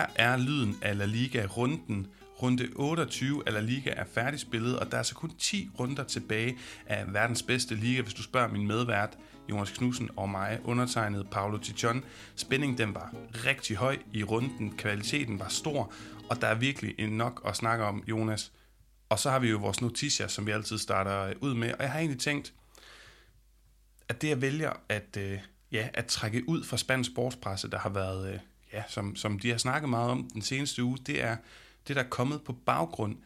Her er lyden af La Liga-runden. Runde 28 af La Liga er færdigspillet, og der er så kun 10 runder tilbage af verdens bedste liga, hvis du spørger min medvært Jonas Knudsen og mig, undertegnet Paolo Tichon. Spændingen den var rigtig høj i runden, kvaliteten var stor, og der er virkelig nok at snakke om, Jonas. Og så har vi jo vores noticier, som vi altid starter ud med, og jeg har egentlig tænkt, at det jeg vælger at, øh, ja, at trække ud fra spansk sportspresse, der har været, øh, ja, som, som de har snakket meget om den seneste uge, det er det, der er kommet på baggrund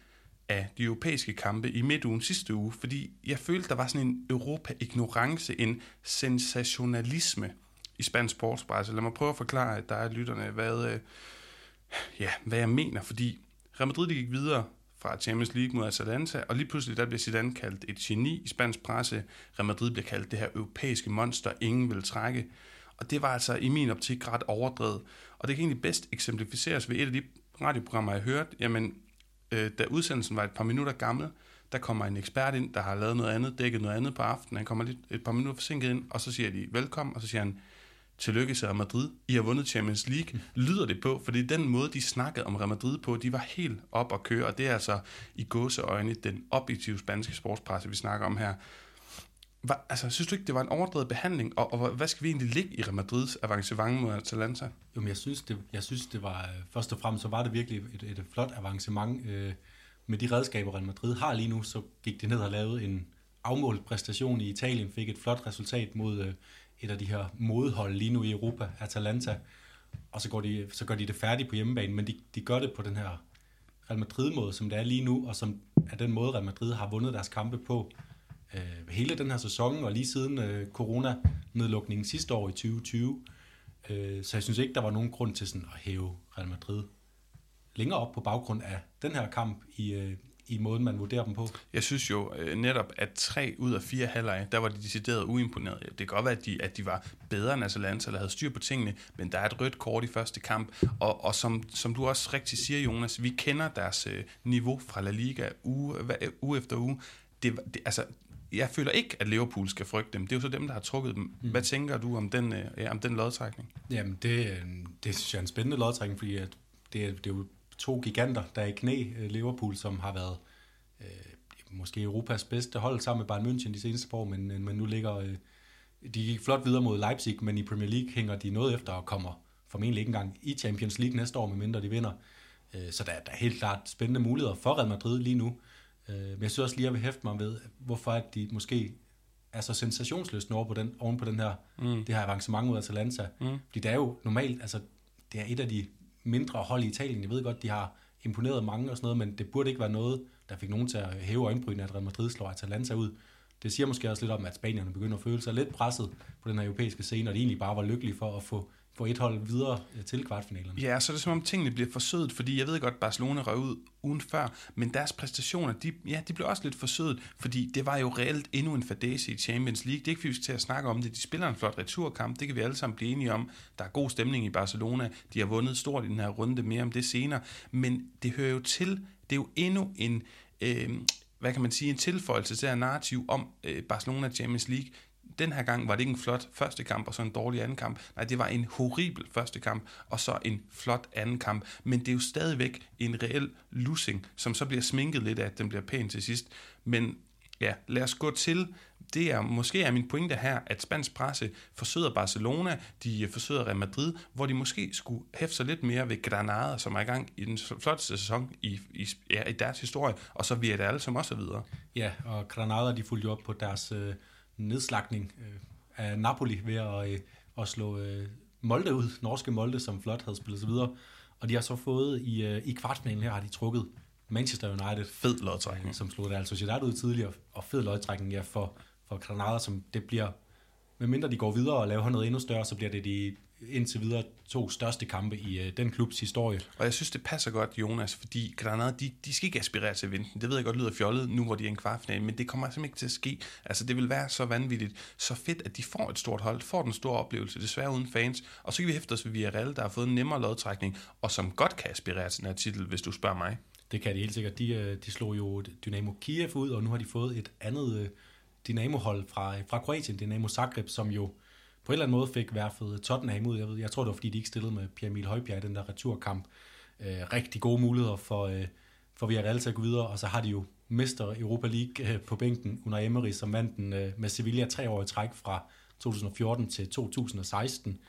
af de europæiske kampe i midtugen sidste uge, fordi jeg følte, der var sådan en Europa-ignorance, en sensationalisme i spansk sportspresse. Lad mig prøve at forklare dig, lytterne, hvad, øh, ja, hvad jeg mener, fordi Real Madrid gik videre fra Champions League mod Atalanta, og lige pludselig der bliver Zidane kaldt et geni i spansk presse. Real Madrid bliver kaldt det her europæiske monster, ingen vil trække. Og det var altså i min optik ret overdrevet. Og det kan egentlig bedst eksemplificeres ved et af de radioprogrammer, jeg hørte. Jamen, øh, da udsendelsen var et par minutter gammel, der kommer en ekspert ind, der har lavet noget andet, dækket noget andet på aftenen. Han kommer lidt, et par minutter forsinket ind, og så siger de velkommen, og så siger han, tillykke til Real Madrid, I har vundet Champions League, lyder det på, fordi den måde, de snakkede om Real Madrid på, de var helt op at køre, og det er altså i gåseøjne den objektive spanske sportspresse, vi snakker om her. Hva, altså, synes du ikke, det var en overdrevet behandling, og, og hvad skal vi egentlig ligge i Real Madrids avancement mod Atalanta? Jo, men jeg synes, det, jeg synes, det var, øh, først og fremmest, så var det virkelig et, et flot avancement. Øh, med de redskaber, Real Madrid har lige nu, så gik det ned og lavede en afmålt præstation i Italien, fik et flot resultat mod øh, et af de her modhold lige nu i Europa, Atalanta, og så, går de, så gør de det færdigt på hjemmebane, men de, de gør det på den her Real Madrid-måde, som det er lige nu, og som er den måde, Real Madrid har vundet deres kampe på øh, hele den her sæson, og lige siden øh, corona-nedlukningen sidste år i 2020. Øh, så jeg synes ikke, der var nogen grund til sådan at hæve Real Madrid længere op på baggrund af den her kamp i, øh, i måden, man vurderer dem på. Jeg synes jo øh, netop, at tre ud af fire halvleje, der var de decideret uimponerede. Det kan godt være, at de, at de var bedre end Atalanta, eller havde styr på tingene, men der er et rødt kort i første kamp, og, og som, som du også rigtig siger, Jonas, vi kender deres øh, niveau fra La Liga uge, øh, uge efter uge. Det, det, altså, jeg føler ikke, at Liverpool skal frygte dem. Det er jo så dem, der har trukket dem. Mm. Hvad tænker du om den, øh, ja, om den lodtrækning? Jamen, det, øh, det synes jeg er en spændende lodtrækning, fordi at det, er, det er jo to giganter, der er i knæ, øh, Liverpool, som har været øh, måske Europas bedste hold sammen med Bayern München de seneste par år, men, men nu ligger øh, de gik flot videre mod Leipzig, men i Premier League hænger de noget efter og kommer formentlig ikke engang i Champions League næste år, medmindre de vinder. Så der, der er helt klart spændende muligheder for Real Madrid lige nu. Øh, men jeg synes også lige, at jeg vil hæfte mig ved, hvorfor at de måske er så sensationsløsne over på den, oven på den her, mm. det her avancement mod Atalanta. Mm. Fordi det er jo normalt, altså det er et af de mindre hold i Italien. Jeg ved godt, de har imponeret mange og sådan noget, men det burde ikke være noget, der fik nogen til at hæve øjenbrynene, at Real Madrid slår Atalanta ud. Det siger måske også lidt om, at spanierne begynder at føle sig lidt presset på den her europæiske scene, og de egentlig bare var lykkelige for at få få et hold videre øh, til kvartfinalerne. Ja, så er det som om tingene bliver forsødet, fordi jeg ved godt, at Barcelona røg ud ugen før, men deres præstationer, de, ja, de blev også lidt forsødet, fordi det var jo reelt endnu en fadese i Champions League. Det er ikke, fordi vi skal til at snakke om det. De spiller en flot returkamp, det kan vi alle sammen blive enige om. Der er god stemning i Barcelona, de har vundet stort i den her runde, mere om det senere, men det hører jo til, det er jo endnu en, øh, hvad kan man sige, en tilføjelse til her narrativ om øh, Barcelona Champions League den her gang var det ikke en flot første kamp og så en dårlig anden kamp. Nej, det var en horribel første kamp og så en flot anden kamp. Men det er jo stadigvæk en reel losing, som så bliver sminket lidt af, at den bliver pæn til sidst. Men ja, lad os gå til, det er måske er min pointe her, at spansk presse forsøger Barcelona, de forsøger Real Madrid, hvor de måske skulle hæfte sig lidt mere ved Granada, som er i gang i den flotteste sæson i, i, ja, i deres historie, og så vi det alle som også videre. Ja, og Granada, de fulgte op på deres øh, nedslagning øh, af Napoli ved at, øh, at slå øh, Molde ud, norske Molde, som flot havde spillet sig videre. Og de har så fået i, øh, i kvartfinalen her, har de trukket Manchester United. Fed lodtrækning. Øh, som slog Real Sociedad ud tidligere, og fed lodtrækning ja, for, for Granada, som det bliver, medmindre de går videre og laver noget endnu større, så bliver det de indtil videre to største kampe i øh, den klubs historie. Og jeg synes, det passer godt, Jonas, fordi Granada, de, de skal ikke aspirere til at vinde Det ved jeg godt lyder fjollet, nu hvor de er en kvartfinale, men det kommer simpelthen ikke til at ske. Altså, det vil være så vanvittigt, så fedt, at de får et stort hold, får den store oplevelse, desværre uden fans, og så kan vi hæfte os ved Villarreal, der har fået en nemmere lodtrækning, og som godt kan aspirere til den her titel, hvis du spørger mig. Det kan de helt sikkert. De, øh, de slog jo Dynamo Kiev ud, og nu har de fået et andet øh, Dynamo-hold fra, fra Kroatien, Dynamo Zagreb, som jo på en eller anden måde fik værfet Tottenham ud. Jeg, ved, jeg tror, det var, fordi de ikke stillede med Pierre Emil Højbjerg i den der returkamp. Øh, rigtig gode muligheder for, øh, for Villarreal til at gå videre, og så har de jo mester Europa League øh, på bænken under Emery, som vandt den øh, med Sevilla tre år i træk fra 2014 til 2016.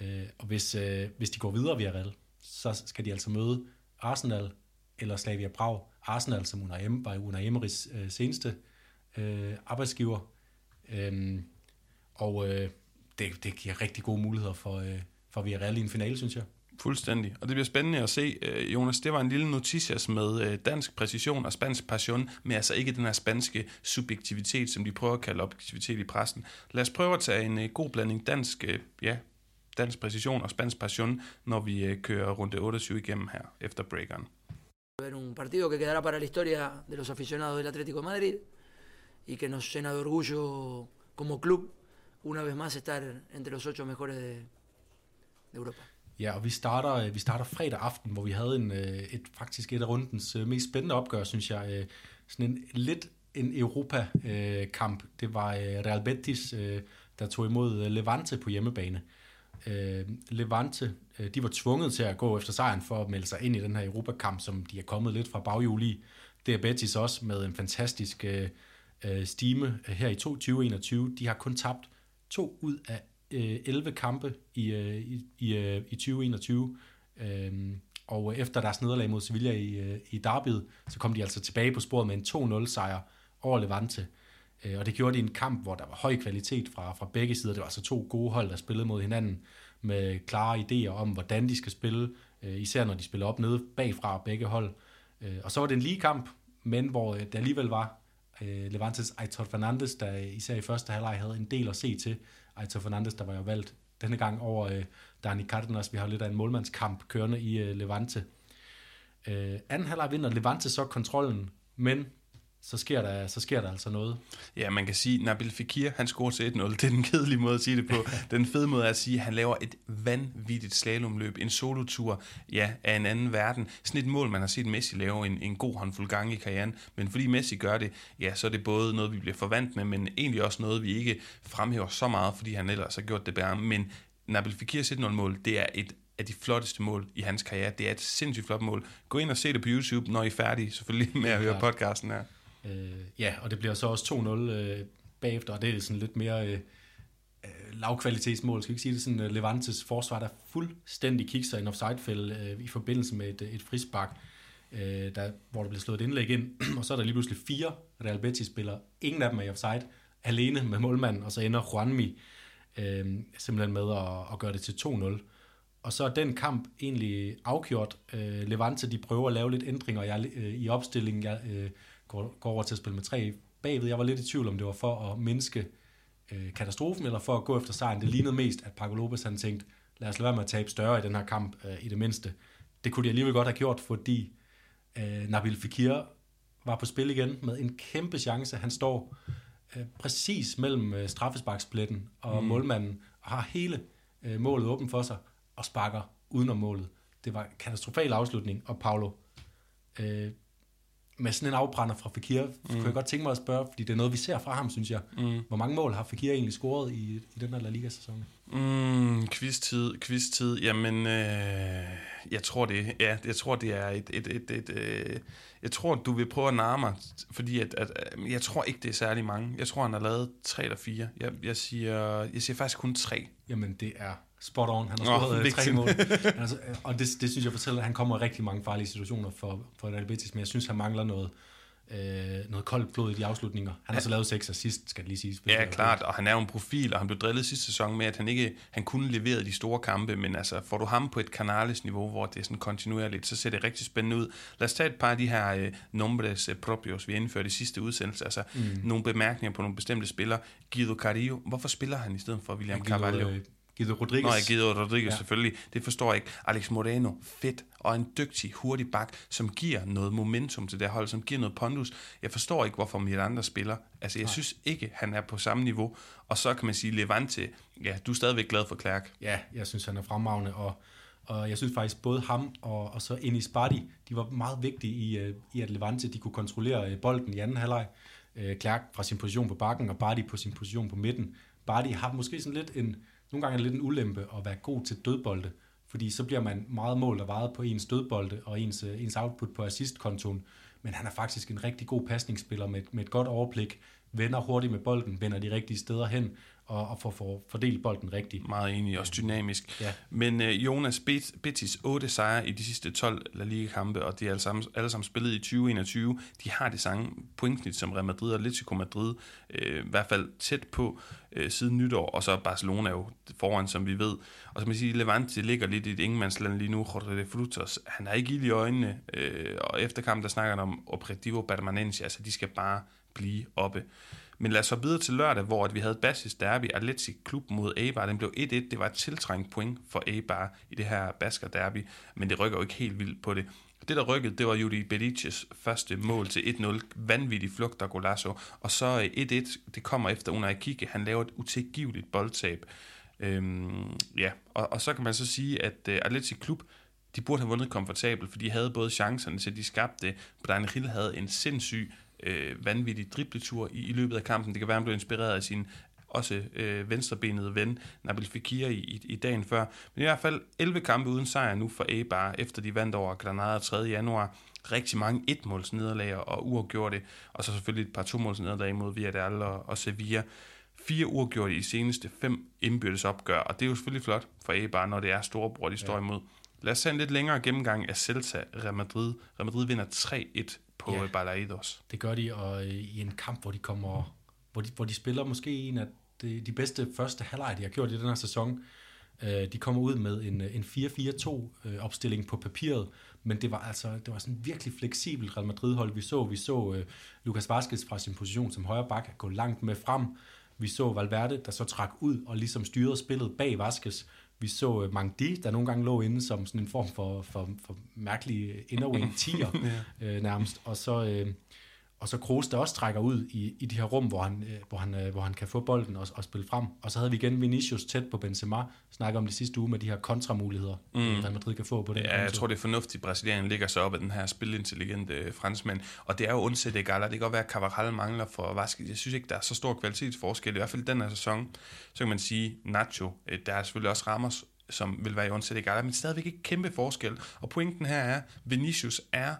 Øh, og hvis, øh, hvis de går videre Villarreal, så skal de altså møde Arsenal eller Slavia Prag. Arsenal, som under, var under Emerys øh, seneste øh, arbejdsgiver. Øh, og øh, det, det giver rigtig gode muligheder for, øh, for Villarreal i en finale, synes jeg. Fuldstændig. Og det bliver spændende at se, øh, Jonas. Det var en lille noticias med øh, dansk præcision og spansk passion, men altså ikke den her spanske subjektivitet, som de prøver at kalde objektivitet i pressen. Lad os prøve at tage en øh, god blanding dansk, ja, dansk præcision og spansk passion, når vi kører runde 28 igennem her efter breakeren. Un partido que quedará para la historia de los aficionados del Atlético de Madrid y que nos llena de orgullo como club una vez más estar entre los ocho mejores de, de Europa. Ja, og vi starter, øh, vi starter fredag aften, hvor vi havde en, øh, et, faktisk et af rundens øh, mest spændende opgør, synes jeg. Sådan en lidt en Europa-kamp. Det var Real Betis, der tog imod Levante på hjemmebane. Levante, de var tvunget til at gå efter sejren for at melde sig ind i den her Europakamp, som de er kommet lidt fra baghjul i. Det er Betis også med en fantastisk stime her i 2021. De har kun tabt to ud af øh, 11 kampe i, øh, i, i, øh, i 2021. Øh, og efter deres nederlag mod Sevilla i, øh, i derbyet, så kom de altså tilbage på sporet med en 2-0 sejr over Levante. Øh, og det gjorde de i en kamp, hvor der var høj kvalitet fra, fra begge sider. Det var altså to gode hold, der spillede mod hinanden med klare idéer om, hvordan de skal spille, øh, især når de spiller op nede bagfra begge hold. Øh, og så var det en lige kamp, men hvor øh, det alligevel var øh, Levantes Aitor Fernandes, der især i første halvleg havde en del at se til. Aitor Fernandes, der var jo valgt denne gang over øh, Dani Cardenas. Vi har jo lidt af en målmandskamp kørende i øh, Levante. Øh, anden halvleg vinder Levante så kontrollen, men så sker der, så sker der altså noget. Ja, man kan sige, Nabil Fekir, han scorer til 1-0. Det er den kedelige måde at sige det på. Den fede måde er at sige, at han laver et vanvittigt slalomløb, en solotur ja, af en anden verden. Sådan et mål, man har set Messi lave en, en god håndfuld gange i karrieren. Men fordi Messi gør det, ja, så er det både noget, vi bliver forvant med, men egentlig også noget, vi ikke fremhæver så meget, fordi han ellers har gjort det bedre. Men Nabil Fekirs 1-0-mål, det er et af de flotteste mål i hans karriere. Det er et sindssygt flot mål. Gå ind og se det på YouTube, når I er færdige, selvfølgelig, med at høre podcasten her. Øh, ja, og det bliver så også 2-0 øh, bagefter, og det er sådan lidt mere øh, øh lavkvalitetsmål, skal vi ikke sige det, sådan uh, Levantes forsvar, der fuldstændig kigger en offside øh, i forbindelse med et, et frispark, øh, der, hvor der bliver slået et indlæg ind, og så er der lige pludselig fire Real Betis-spillere, ingen af dem er i offside, alene med målmanden, og så ender Juanmi øh, simpelthen med at, at gøre det til 2-0. Og så er den kamp egentlig afgjort. Øh, Levante, de prøver at lave lidt ændringer jeg, øh, i opstillingen. Jeg, går, går over til at spille med tre bagved. Jeg var lidt i tvivl om det var for at mindske øh, katastrofen, eller for at gå efter sejren. Det lignede mest, at Paco Lopez han tænkte, lad os lade være med at tabe større i den her kamp, øh, i det mindste. Det kunne de alligevel godt have gjort, fordi øh, Nabil Fekir var på spil igen med en kæmpe chance. Han står øh, præcis mellem øh, straffesparkspletten og mm. målmanden, og har hele øh, målet åbent for sig, og sparker udenom målet. Det var en katastrofal afslutning, og Paulo øh, med sådan en afbrænder fra Fekir, mm. kunne jeg godt tænke mig at spørge, fordi det er noget, vi ser fra ham, synes jeg. Mm. Hvor mange mål har Fekir egentlig scoret i, i den her La Liga-sæson? Mm, quiz-tid, quiz-tid. Jamen, øh, jeg tror det, ja, jeg tror det er et, et, et, et øh, jeg tror, du vil prøve at narre mig, fordi at, at, at, jeg tror ikke, det er særlig mange. Jeg tror, han har lavet tre eller fire. Jeg, jeg, siger, jeg siger faktisk kun tre. Jamen, det er spot on. Han har scoret oh, tre mål. altså, og det, det synes jeg fortæller, at han kommer i rigtig mange farlige situationer for, for Real Betis, men jeg synes, han mangler noget, øh, noget koldt blod i de afslutninger. Han har så lavet seks assist, skal det lige siges. Ja, klart, og han er jo en profil, og han blev drillet sidste sæson med, at han ikke han kunne levere de store kampe, men altså, får du ham på et Canales niveau, hvor det er sådan kontinuerligt, så ser det rigtig spændende ud. Lad os tage et par af de her øh, nombres øh, propios, vi indførte i sidste udsendelse, altså mm. nogle bemærkninger på nogle bestemte spillere. Guido Carillo, hvorfor spiller han i stedet for William Carvalho? Øh, Guido Rodriguez. Nå, Guido Rodriguez, ja. selvfølgelig. Det forstår jeg ikke. Alex Moreno, fedt, og en dygtig, hurtig bak, som giver noget momentum til det hold, som giver noget pondus. Jeg forstår ikke, hvorfor Miranda spiller. Altså, jeg Nej. synes ikke, han er på samme niveau. Og så kan man sige, Levante, ja, du er stadigvæk glad for Clark. Ja, jeg synes, han er fremragende, og, og jeg synes faktisk, både ham og, og så Enis Bardi, de var meget vigtige i, uh, i at Levante, de kunne kontrollere uh, bolden i anden halvleg. øh, Clark fra sin position på bakken, og Bardi på sin position på midten. Bardi har måske sådan lidt en, nogle gange lidt en ulempe at være god til dødbolde, fordi så bliver man meget målt og vejet på ens dødbolde og ens, øh, ens output på assistkontoen. Men han er faktisk en rigtig god pasningsspiller med, med et godt overblik, vender hurtigt med bolden, vender de rigtige steder hen, og, og får for, fordelt bolden rigtigt. Meget enig, også dynamisk. Ja. Men uh, Jonas Betis 8 sejre i de sidste 12 La Liga-kampe, og de er alle sammen, alle sammen spillet i 2021. De har det samme pointsnit som Real Madrid og Atletico Madrid, uh, i hvert fald tæt på uh, siden nytår, og så Barcelona jo foran, som vi ved. Og som man siger, Levante ligger lidt i et ingenmandsland lige nu. Jorge de Frutos, han har ikke ild i øjnene, uh, og efter kampen, der snakker han om Objetivo Permanencia, altså de skal bare blive oppe. Men lad os så videre til lørdag, hvor at vi havde Basis Derby, Atletic Klub mod Eibar. Den blev 1-1. Det var et tiltrængt point for Eibar i det her Basker Derby, men det rykker jo ikke helt vildt på det. Det, der rykkede, det var Judy Bediches første mål til 1-0. Vanvittig flugt af golasso. Og så øh, 1-1, det kommer efter Unai Kike. Han laver et utilgiveligt boldtab. Øhm, ja, og, og så kan man så sige, at uh, Atletic Klub, de burde have vundet komfortabelt, for de havde både chancerne til, de skabte. Brian Hill havde en sindssyg øh, vanvittig dribletur i, i løbet af kampen. Det kan være, han blev inspireret af sin også øh, venstrebenede ven, Nabil Fekir, i, i, i dagen før. Men i hvert fald 11 kampe uden sejr nu for Eibar, efter de vandt over Granada 3. januar. Rigtig mange etmålsnederlag og uafgjorte, og så selvfølgelig et par tomålsnederlag mod Villarreal og, og Sevilla. Fire uafgjorte i seneste fem indbyrdes opgør, og det er jo selvfølgelig flot for Eibar, når det er storebror, de står ja. imod. Lad os tage en lidt længere gennemgang af Celta Real Madrid. Real Madrid vinder 3-1 på ja, Balaidos. Det gør de, og øh, i en kamp, hvor de kommer, hvor de, hvor de spiller måske en af de, de bedste første halvleg, de har gjort i den her sæson. Øh, de kommer ud med en, en 4-4-2 øh, opstilling på papiret, men det var altså det var sådan virkelig fleksibelt Real Madrid hold vi så. Vi så uh, Lucas Vazquez fra sin position som højre bak gå langt med frem. Vi så Valverde, der så trak ud og ligesom styrede spillet bag Vazquez. Vi så uh, Mangdi, der nogle gange lå inde som sådan en form for, for, for mærkelig innerwing tier ja. uh, nærmest. Og så, uh, og så Kroos, der også trækker ud i, i de her rum, hvor han, hvor han, hvor han kan få bolden og, og spille frem. Og så havde vi igen Vinicius tæt på Benzema, snakker om det sidste uge med de her kontramuligheder, mm. Real Madrid kan få på det. Ja, jeg tror, det er fornuftigt, at Brasilien ligger sig op af den her spilintelligente franskmand. Og det er jo det gala. Det kan godt være, at Cavaral mangler for Vasquez. Jeg synes ikke, der er så stor kvalitetsforskel. I hvert fald i den her sæson, så kan man sige, Nacho, der er selvfølgelig også Ramos, som vil være i det gala, men stadigvæk ikke kæmpe forskel. Og pointen her er, Vinicius er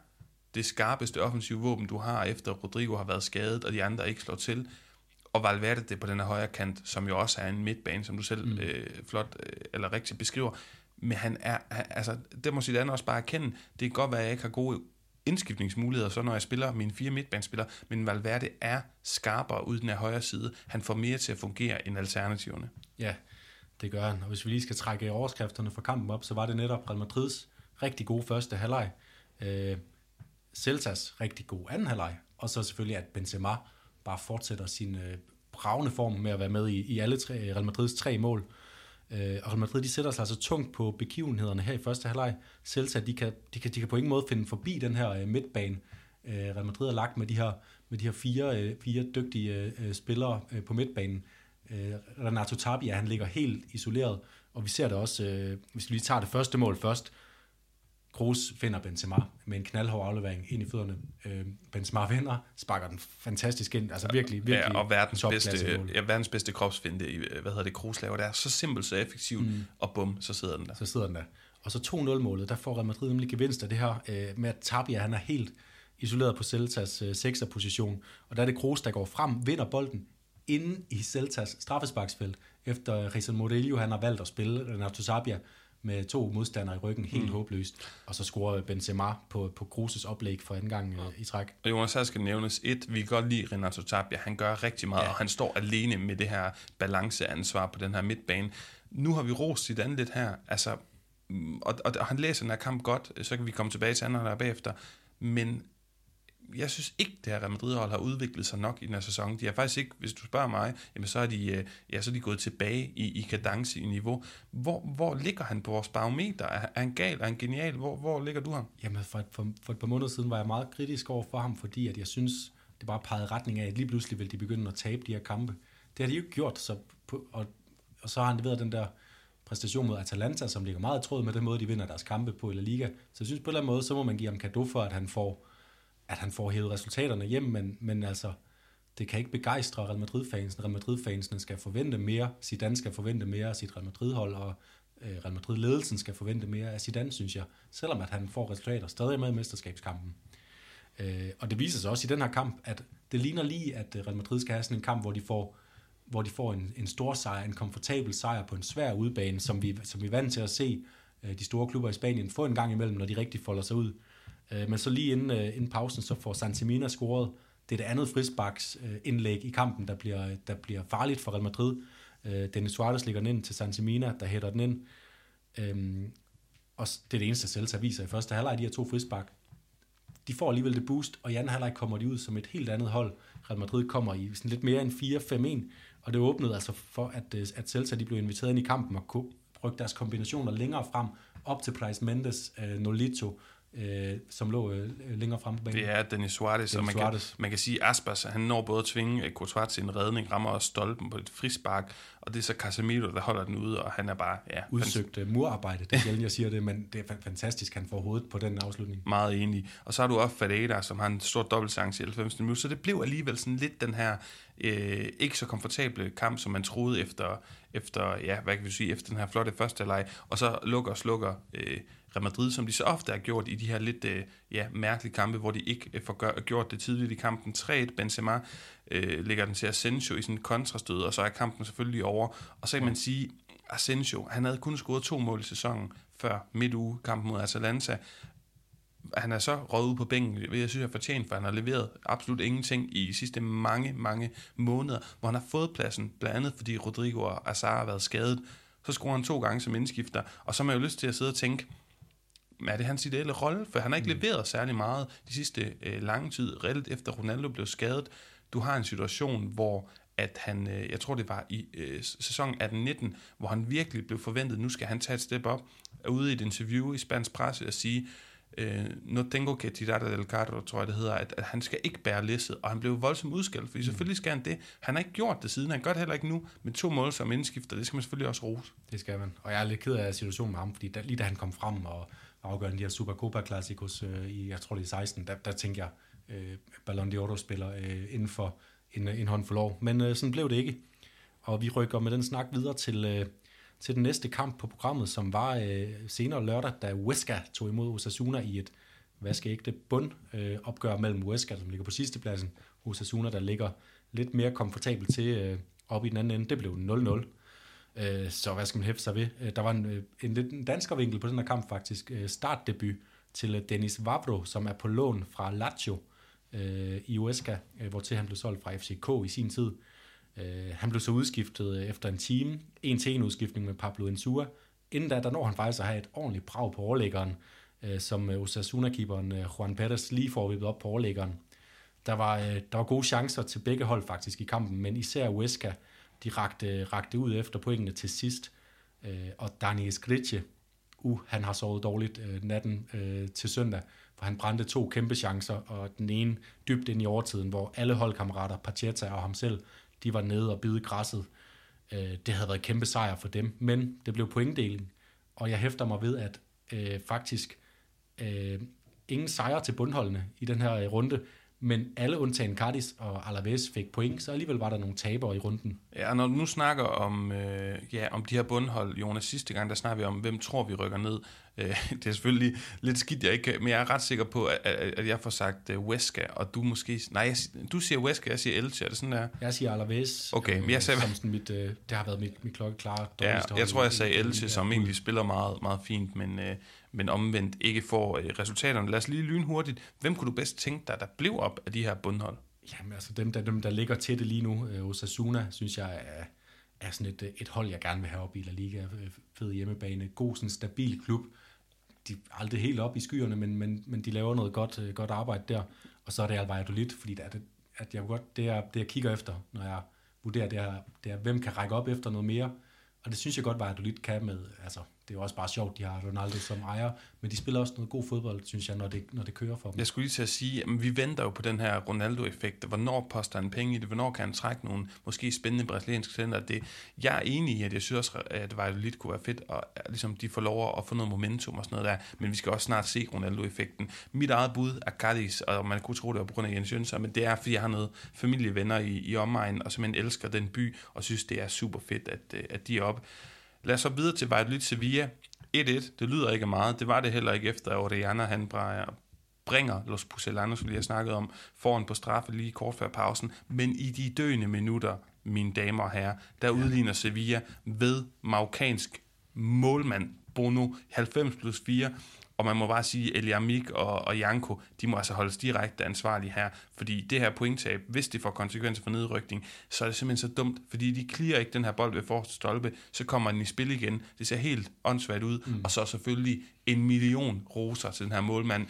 det skarpeste offensive våben, du har, efter Rodrigo har været skadet, og de andre ikke slår til. Og Valverde det på den her højre kant, som jo også er en midtbane, som du selv mm. øh, flot øh, eller rigtigt beskriver. Men han er, han, altså, det må Zidane også bare erkende. Det kan godt være, at jeg ikke har gode indskiftningsmuligheder, så når jeg spiller mine fire midtbanespillere, men Valverde er skarpere ud den her højre side. Han får mere til at fungere end alternativerne. Ja, det gør han. Og hvis vi lige skal trække overskrifterne fra kampen op, så var det netop Real Madrids rigtig gode første halvleg. Øh, Celtas rigtig god anden halvleg, og så selvfølgelig, at Benzema bare fortsætter sin øh, bravende form med at være med i, i alle tre, øh, Real Madrids tre mål. Øh, og Real Madrid, de sætter sig altså tungt på begivenhederne her i første halvleg. Celta, de kan, de kan, de kan på ingen måde finde forbi den her øh, midtbane. Øh, Real Madrid har lagt med de her, med de her fire, øh, fire dygtige øh, øh spillere øh, på midtbanen. Øh, Renato Tapia, han ligger helt isoleret, og vi ser det også, øh, hvis vi lige tager det første mål først, Kroos finder Benzema med en knaldhård aflevering ind i fødderne. Øh, Benzema vinder, sparker den fantastisk ind. Altså virkelig, virkelig ja, og verdens bedste, ja, verdens bedste kropsfinde, hvad hedder det, Kroos laver der. Så simpelt, så effektivt, mm. og bum, så sidder den der. Så sidder den der. Og så 2-0-målet, der får Real Madrid nemlig gevinst af det her, øh, med at Tapia, han er helt isoleret på Celtas øh, 6'er position. Og der er det Kroos, der går frem, vinder bolden inde i Celtas straffesparksfelt, efter Rizal Murillo, han har valgt at spille Renato Tapia med to modstandere i ryggen, helt mm. håbløst. Og så scorer Benzema på, på Kroos' oplæg for anden gang øh, i træk. Og Jonas, her skal nævnes et, vi kan godt lide Renato Tapia, han gør rigtig meget, ja. og han står alene med det her balanceansvar på den her midtbane. Nu har vi rost sit andet lidt her, altså, mm, og, og, og han læser den her kamp godt, så kan vi komme tilbage til anden der bagefter, men jeg synes ikke, det her Real Madrid-hold har udviklet sig nok i den her sæson. De har faktisk ikke, hvis du spørger mig, jamen så er de, øh, ja, så er de gået tilbage i, i kadence i niveau. Hvor, hvor ligger han på vores barometer? Er, er han gal? Er han genial? Hvor, hvor ligger du ham? Jamen for, for, for et par måneder siden var jeg meget kritisk over for ham, fordi at jeg synes, det bare pegede retning af, at lige pludselig ville de begynde at tabe de her kampe. Det har de jo ikke gjort, så på, og, og så har han leveret den der præstation mod Atalanta, som ligger meget i tråd med den måde, de vinder deres kampe på i La Liga. Så jeg synes på en eller anden måde, så må man give ham kado for, at han får at han får hævet resultaterne hjem, men, men altså, det kan ikke begejstre Real Madrid-fansene. Real Madrid-fansene skal forvente mere, Zidane skal forvente mere af sit Real Madrid-hold, og øh, Real Madrid-ledelsen skal forvente mere af Zidane, synes jeg, selvom at han får resultater stadig med i mesterskabskampen. Øh, og det viser sig også i den her kamp, at det ligner lige, at øh, Real Madrid skal have sådan en kamp, hvor de får, hvor de får en, en stor sejr, en komfortabel sejr på en svær udbane, som vi, som vi er vant til at se øh, de store klubber i Spanien få en gang imellem, når de rigtig folder sig ud. Øh, men så lige inden, øh, inden pausen, så får Santimina scoret. Det er det andet frisbaks øh, indlæg i kampen, der bliver, der bliver farligt for Real Madrid. Øh, Dennis Suarez ligger den ind til Santimina, der hætter den ind. Øh, og det er det eneste, Celta viser i første halvleg, de her to frisbak de får alligevel det boost, og i anden halvleg kommer de ud som et helt andet hold. Real Madrid kommer i sådan lidt mere end 4-5-1, og det åbnede altså for, at, øh, at Celta de blev inviteret ind i kampen og kunne rykke deres kombinationer længere frem, op til Price Mendes, øh, Nolito, øh, som lå øh, længere frem på banen. Det er Denis Suarez, og man kan, man kan sige, at Aspas, han når både at tvinge uh, Courtois til en redning, rammer også stolpen på et frispark, og det er så Casemiro, der holder den ude, og han er bare... Ja, Udsøgt uh, murarbejde, det er sjældent, jeg siger det, men det er fantastisk, han får hovedet på den afslutning. Meget enig. Og så har du også Fadeda, som har en stor dobbeltchance i 90. minut, så det blev alligevel sådan lidt den her øh, ikke så komfortable kamp, som man troede efter, efter, ja, hvad kan vi sige, efter den her flotte første leg, og så lukker og slukker øh, Real Madrid, som de så ofte har gjort i de her lidt øh, ja, mærkelige kampe, hvor de ikke øh, får gør, gjort det tidligt i kampen. 3 Benzema øh, lægger den til Asensio i en kontrastød, og så er kampen selvfølgelig over. Og så kan man sige, Asensio, han havde kun scoret to mål i sæsonen før midtuge kampen mod Atalanta. Han er så røget ud på bænken, jeg synes, jeg er fortjent, for han har leveret absolut ingenting i de sidste mange, mange måneder, hvor han har fået pladsen, blandt andet fordi Rodrigo og Azar har været skadet. Så scorer han to gange som indskifter, og så har man jo lyst til at sidde og tænke, er det hans ideelle rolle? For han har ikke mm. leveret særlig meget de sidste øh, lange tid, reelt efter Ronaldo blev skadet. Du har en situation, hvor at han, øh, jeg tror det var i øh, sæsonen 18-19, hvor han virkelig blev forventet, nu skal han tage et step op, er ude i et interview i spansk presse og sige, øh, no tengo que tirar del carro, tror jeg det hedder, at, at han skal ikke bære læsset, og han blev voldsomt udskældt, fordi mm. selvfølgelig skal han det. Han har ikke gjort det siden, han gør det heller ikke nu, med to mål som indskifter, det skal man selvfølgelig også rose. Det skal man, og jeg er lidt ked af situationen med ham, fordi da, lige da han kom frem og afgørende de her Supercopa Classicos øh, i, jeg tror det er 16, der, der tænkte jeg, øh, Ballon d'Oro spiller øh, inden for en, en håndfuld år. Men øh, sådan blev det ikke. Og vi rykker med den snak videre til, øh, til den næste kamp på programmet, som var øh, senere lørdag, da Huesca tog imod Osasuna i et vaskeægte bund øh, opgør mellem Huesca, som ligger på sidste pladsen, Osasuna, der ligger lidt mere komfortabelt til øh, op i den anden ende. Det blev 0-0. Øh, så hvad skal man hæfte sig ved? Øh, der var en, øh, en lidt en danskervinkel på den her kamp faktisk. Øh, startdebut til øh, Dennis Vavro, som er på lån fra Lazio i Huesca, hvor til han blev solgt fra FCK i sin tid. Han blev så udskiftet efter en time, en til en udskiftning med Pablo Insua. Inden da, der når han faktisk at have et ordentligt brag på overlæggeren, som Osasuna-keeperen Juan Perez lige får vippet op på overlæggeren. Der var, der var gode chancer til begge hold faktisk i kampen, men især Huesca, de rakte, rakte ud efter pointene til sidst. Øh, og Dani Skritje, uh, han har sovet dårligt øh, natten øh, til søndag, for han brændte to kæmpe chancer, og den ene dybt ind i overtiden, hvor alle holdkammerater, Pacheta og ham selv, de var nede og bide græsset. Øh, det havde været kæmpe sejr for dem, men det blev pointdeling, og jeg hæfter mig ved, at øh, faktisk øh, ingen sejre til bundholdene i den her øh, runde, men alle undtagen Cardis og Alaves fik point, så alligevel var der nogle tabere i runden. Ja, og når du nu snakker om, øh, ja, om de her bundhold, Jonas, sidste gang, der snakker vi om, hvem tror vi rykker ned. Øh, det er selvfølgelig lidt skidt, jeg ikke men jeg er ret sikker på, at, at jeg får sagt uh, Weska, og du måske... Nej, jeg, du siger Weska, jeg siger Elche, er det sådan der? Jeg siger Alaves. Okay, men jeg sagde... Som sådan mit, øh, det har været mit, mit klokkeklare Ja, jeg tror, jeg sagde Elche, som egentlig spiller meget, meget fint, men... Øh, men omvendt ikke får øh, resultaterne. Lad os lige lynhurtigt. Hvem kunne du bedst tænke dig, der blev op af de her bundhold? Jamen altså dem, der, dem, der ligger tætte lige nu, øh, Osasuna, synes jeg er, er sådan et, øh, et hold, jeg gerne vil have op i La Liga. Øh, fed hjemmebane, god, sådan stabil klub. De er aldrig helt op i skyerne, men, men, men de laver noget godt, øh, godt arbejde der. Og så er det Alvejadolid, fordi det er det, at jeg godt, det, er, det jeg kigger efter, når jeg vurderer, det er, det er, hvem kan række op efter noget mere. Og det synes jeg godt, at Valladolid kan med, altså det er jo også bare sjovt, de har Ronaldo som ejer, men de spiller også noget god fodbold, synes jeg, når det, når det kører for dem. Jeg skulle lige til at sige, at vi venter jo på den her Ronaldo-effekt. Hvornår poster han penge i det? Hvornår kan han trække nogle måske spændende brasilianske talenter? Det, jeg er enig i, at jeg synes også, at Valladolid kunne være fedt, og ligesom de får lov at få noget momentum og sådan noget der, men vi skal også snart se Ronaldo-effekten. Mit eget bud er Cadiz, og man kunne tro, det var på grund af Jens Jønsson, men det er, fordi jeg har noget familievenner i, i omegnen, og simpelthen elsker den by, og synes, det er super fedt, at, at de er oppe. Lad os så videre til Valladolid Sevilla. 1-1, det lyder ikke meget. Det var det heller ikke efter Oriana, han bringer Los Pucelanos, som vi har snakket om, foran på straffe lige kort før pausen. Men i de døende minutter, mine damer og herrer, der ja. udligner Sevilla ved marokkansk målmand Bono 90 plus 4, og man må bare sige, at Eliamik og, og Janko, de må altså holdes direkte ansvarlige her, fordi det her pointtab, hvis det får konsekvenser for nedrykning, så er det simpelthen så dumt, fordi de clear ikke den her bold ved forreste stolpe, så kommer den i spil igen. Det ser helt åndssvagt ud, mm. og så selvfølgelig en million roser til den her målmand.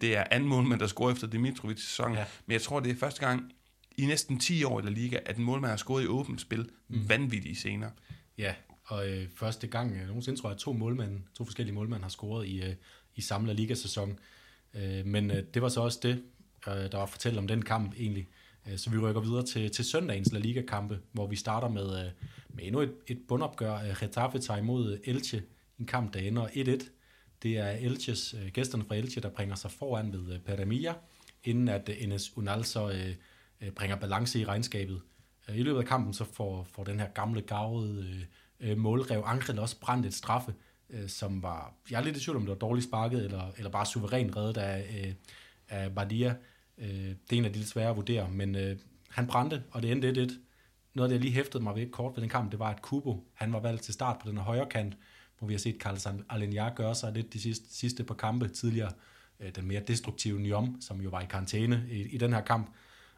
Det er anden målmand, der scorer efter Dimitrovic sæson, ja. men jeg tror, det er første gang i næsten 10 år i La Liga, at en målmand har scoret i åbent spil. Mm. Vanvittige scener. Ja, og øh, første gang øh, nogensinde tror jeg, at to, målmænd, to forskellige målmænd har scoret i, øh, i samlet ligasæson. Øh, men øh, det var så også det, øh, der var fortalt om den kamp egentlig. Øh, så vi rykker videre til, til søndagens La Liga-kampe, hvor vi starter med, øh, med endnu et, et bundopgør. Øh, Getafe tager imod øh, Elche, en kamp, der ender 1-1. Det er Elches, øh, gæsterne fra Elche, der bringer sig foran ved øh, Peramia, inden at øh, Enes Unal så øh, øh, bringer balance i regnskabet. Øh, I løbet af kampen så får, får den her gamle, gavede øh, øh, målrev Angel også brændt et straffe, øh, som var, jeg er lidt i tvivl om det var dårligt sparket, eller, eller bare suveræn reddet af, øh, af Badia. Øh, det er en af de lidt svære at vurdere, men øh, han brændte, og det endte 1-1. Noget, der lige hæftede mig ved kort ved den kamp, det var, at Kubo, han var valgt til start på den højre kant, hvor vi har set Carlos Aleniar gøre sig lidt de sidste, sidste par kampe tidligere. Øh, den mere destruktive Nyom, som jo var i karantæne i, i den her kamp.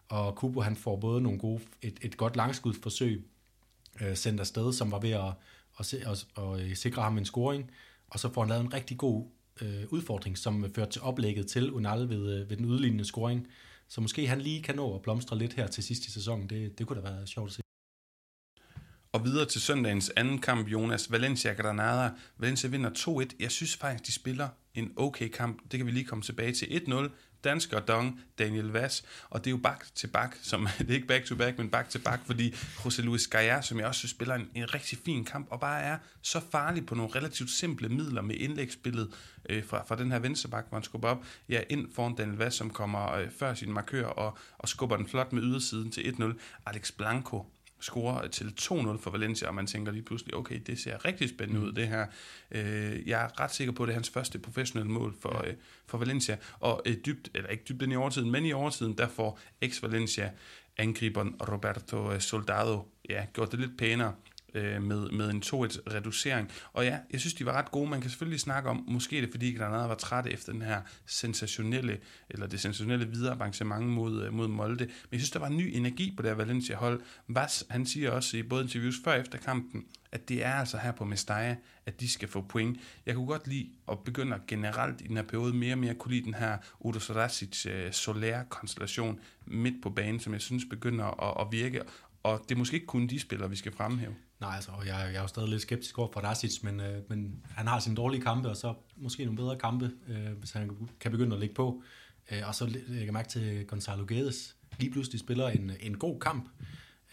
Og Kubo, han får både nogle gode, et, et godt langskudsforsøg øh, sendt afsted, som var ved at, at, se, at, at øh, sikre ham en scoring, og så får han lavet en rigtig god øh, udfordring, som førte til oplægget til Unal ved, øh, ved den udlignende scoring. Så måske han lige kan nå at blomstre lidt her til sidst i sæsonen. Det, det kunne da være sjovt at se. Og videre til søndagens anden kamp, Jonas. Valencia-Granada. Valencia vinder 2-1. Jeg synes faktisk, de spiller en okay kamp. Det kan vi lige komme tilbage til. 1-0 dansker Dong, Daniel Vass, og det er jo back til back, som det er ikke back to back, men back til back, fordi José Luis Gaia, som jeg også synes spiller en, en rigtig fin kamp, og bare er så farlig på nogle relativt simple midler med indlægsspillet øh, fra, fra den her venstreback, hvor han skubber op, ja, ind foran Daniel Vass, som kommer øh, før sin markør, og, og skubber den flot med ydersiden til 1-0. Alex Blanco, scorer til 2-0 for Valencia, og man tænker lige pludselig, okay, det ser rigtig spændende ud, det her. Øh, jeg er ret sikker på, at det er hans første professionelle mål for, øh, for Valencia, og øh, dybt, eller ikke dybt i overtiden, men i overtiden, der får ex-Valencia angriberen Roberto Soldado ja, gjort det lidt pænere øh, med, med en 2-1 reducering. Og ja, jeg synes, de var ret gode. Man kan selvfølgelig snakke om, måske er det fordi Granada var træt efter den her sensationelle, eller det sensationelle videre avancement mod, øh, mod Molde. Men jeg synes, der var en ny energi på det her Valencia-hold. Vas, han siger også i både interviews før og efter kampen, at det er altså her på Mestalla, at de skal få point. Jeg kunne godt lide at begynde generelt i den her periode mere og mere kunne lide den her Udo Sarasic uh, øh, solær konstellation midt på banen, som jeg synes begynder at, at virke. Og det er måske ikke kun de spillere, vi skal fremhæve. Nej, altså, jeg, jeg er jo stadig lidt skeptisk over for Rasic, men, øh, men han har sine dårlige kampe, og så måske nogle bedre kampe, øh, hvis han kan begynde at lægge på. Øh, og så lægger jeg mærke til Gonzalo Guedes. Lige pludselig spiller en, en god kamp,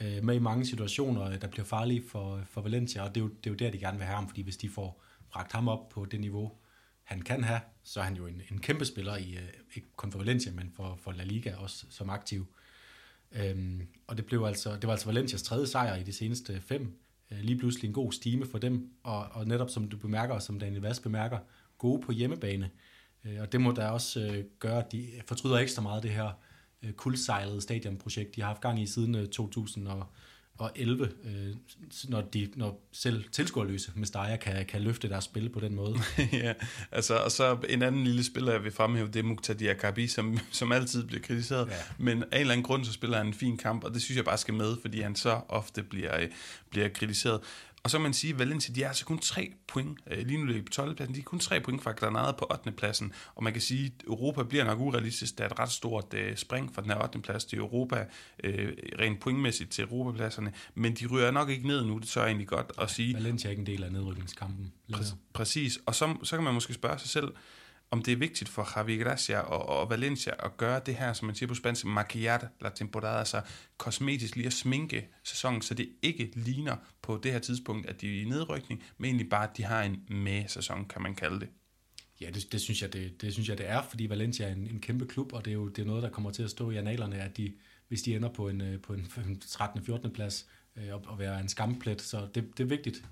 øh, med i mange situationer, øh, der bliver farlige for, for Valencia, og det er, jo, det er jo der, de gerne vil have ham, fordi hvis de får bragt ham op på det niveau, han kan have, så er han jo en, en kæmpe spiller, i, øh, ikke kun for Valencia, men for, for La Liga også som aktiv. Øhm, og det, blev altså, det var altså Valencias tredje sejr i de seneste fem øh, lige pludselig en god stime for dem, og, og netop som du bemærker, og som Daniel Vass bemærker, gode på hjemmebane. Øh, og det må da også øh, gøre, at de fortryder ekstra meget det her øh, kuldsejlede stadionprojekt, de har haft gang i siden øh, 2000 og, og 11, øh, når, de, når selv tilskuerløse Mestalla kan, kan løfte deres spil på den måde. ja, altså, og så en anden lille spiller, jeg vil fremhæve, det er Muqtadi Diakabi, som, som altid bliver kritiseret, ja. men af en eller anden grund, så spiller han en fin kamp, og det synes jeg bare skal med, fordi han så ofte bliver, bliver kritiseret. Og så kan man sige, at Valencia, de er altså kun tre point. Øh, lige nu ligger på 12. pladsen, de er kun tre point fra Granada på 8. pladsen. Og man kan sige, at Europa bliver nok urealistisk. Der er et ret stort øh, spring fra den her 8. plads til Europa, øh, rent pointmæssigt til Europapladserne. Men de ryger nok ikke ned nu, det så er egentlig godt at sige. Valencia er ikke en del af nedrykningskampen. Præ- præcis. Og så, så kan man måske spørge sig selv, om det er vigtigt for Javi Gracia og, og Valencia at gøre det her, som man siger på spansk, maquillar la temporada, altså kosmetisk lige at sminke sæsonen, så det ikke ligner på det her tidspunkt, at de er i nedrykning, men egentlig bare, at de har en med-sæson, kan man kalde det. Ja, det, det, synes jeg, det, det synes jeg, det er, fordi Valencia er en, en kæmpe klub, og det er jo det er noget, der kommer til at stå i analerne, at de, hvis de ender på en, øh, på en 13. 14. plads, øh, og, og være en skamplet, så det, det er vigtigt.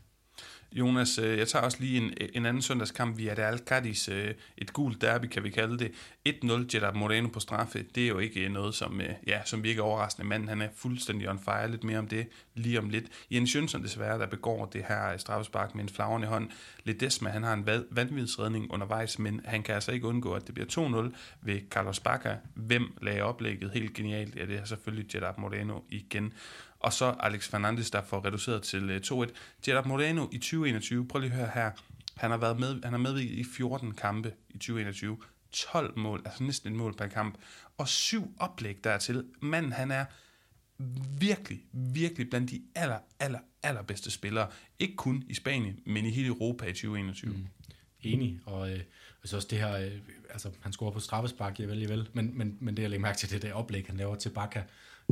Jonas, øh, jeg tager også lige en, en anden søndagskamp via Real Cadiz. Øh, et gult derby, kan vi kalde det. 1-0 Gerard Moreno på straffe. Det er jo ikke øh, noget, som, ja, som virker overraskende. Manden han er fuldstændig on fire. Lidt mere om det lige om lidt. Jens Jønsson desværre, der begår det her straffespark med en flagrende hånd. Ledesma, han har en vanvidsredning undervejs, men han kan altså ikke undgå, at det bliver 2-0 ved Carlos Bacca. Hvem lagde oplægget helt genialt? Ja, det er selvfølgelig Gerard Moreno igen og så Alex Fernandes, der får reduceret til øh, 2-1. Gerard Moreno i 2021, prøv lige at høre her, han har været med, han er med i 14 kampe i 2021, 12 mål, altså næsten et mål per kamp, og syv oplæg dertil. Manden, han er virkelig, virkelig blandt de aller, aller, allerbedste spillere. Ikke kun i Spanien, men i hele Europa i 2021. Mm. Enig, og øh, så også det her, øh, altså han scorer på straffespark, ja vel, vel, men, men, men det jeg lægger mærke til, det der oplæg, han laver til Bakker,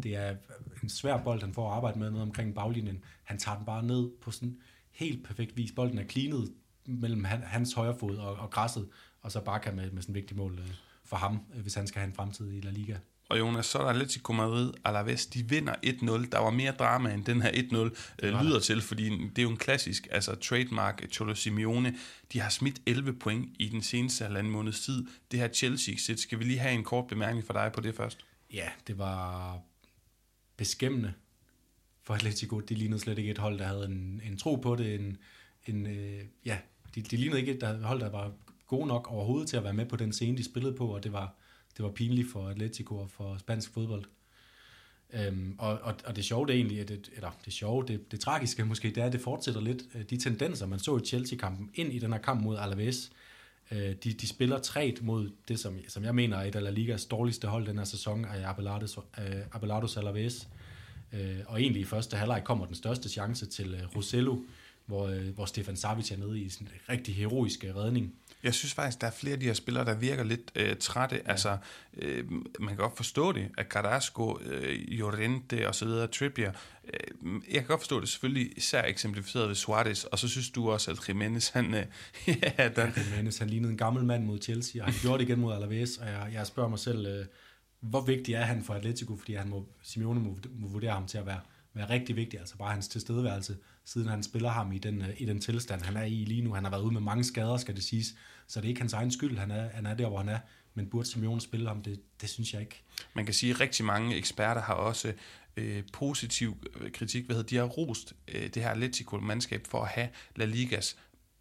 det er en svær bold, han får at arbejde med ned omkring baglinjen. Han tager den bare ned på sådan helt perfekt vis. Bolden er cleanet mellem hans højre fod og, og græsset, og så Barca med, med sådan en vigtig mål øh, for ham, øh, hvis han skal have en fremtid i La Liga. Og Jonas, så er der Atletico Madrid Alaves, de vinder 1-0. Der var mere drama end den her 1-0 øh, lyder til, fordi det er jo en klassisk, altså trademark Cholo Simeone. De har smidt 11 point i den seneste halvanden måneds tid. Det her Chelsea-sit, skal vi lige have en kort bemærkning for dig på det først? Ja, det var beskæmmende for Atletico. De lignede slet ikke et hold, der havde en, en tro på det. En, en, øh, ja, de, de lignede ikke et hold, der var god nok overhovedet til at være med på den scene, de spillede på, og det var, det var pinligt for Atletico og for spansk fodbold. Øhm, og, og, og det sjove det er egentlig, at det, eller det sjove, det, det tragiske måske, det er, at det fortsætter lidt øh, de tendenser, man så i Chelsea-kampen ind i den her kamp mod Alaves. Øh, de, de spiller træt mod det, som, som jeg mener er et af La Ligas dårligste hold den her sæson, er Abelardos, øh, Abelardos Alaves. Øh, og egentlig i første halvleg kommer den største chance til øh, Rosello, hvor, øh, hvor Stefan Savic er nede i sin rigtig heroiske øh, redning. Jeg synes faktisk, der er flere af de her spillere, der virker lidt øh, trætte. Ja. Altså, øh, man kan godt forstå det, at Carrasco, øh, Llorente og så videre, Trippier, øh, jeg kan godt forstå det selvfølgelig især eksemplificeret ved Suarez, og så synes du også, at Jimenez, han... Øh, ja, den... Jimenez, han lignede en gammel mand mod Chelsea, og han gjorde det igen mod Alaves, og jeg, jeg spørger mig selv, øh, hvor vigtig er han for Atletico, fordi han må, Simeone må, må vurdere ham til at være, være rigtig vigtig, altså bare hans tilstedeværelse, siden han spiller ham i den, i den tilstand, han er i lige nu. Han har været ude med mange skader, skal det siges, så det er ikke hans egen skyld, han er, han er der, hvor han er. Men burde Simeone spille ham, det, det synes jeg ikke. Man kan sige, at rigtig mange eksperter har også øh, positiv øh, kritik, hvad hedder, de har rost øh, det her Atletico-mandskab for at have La Ligas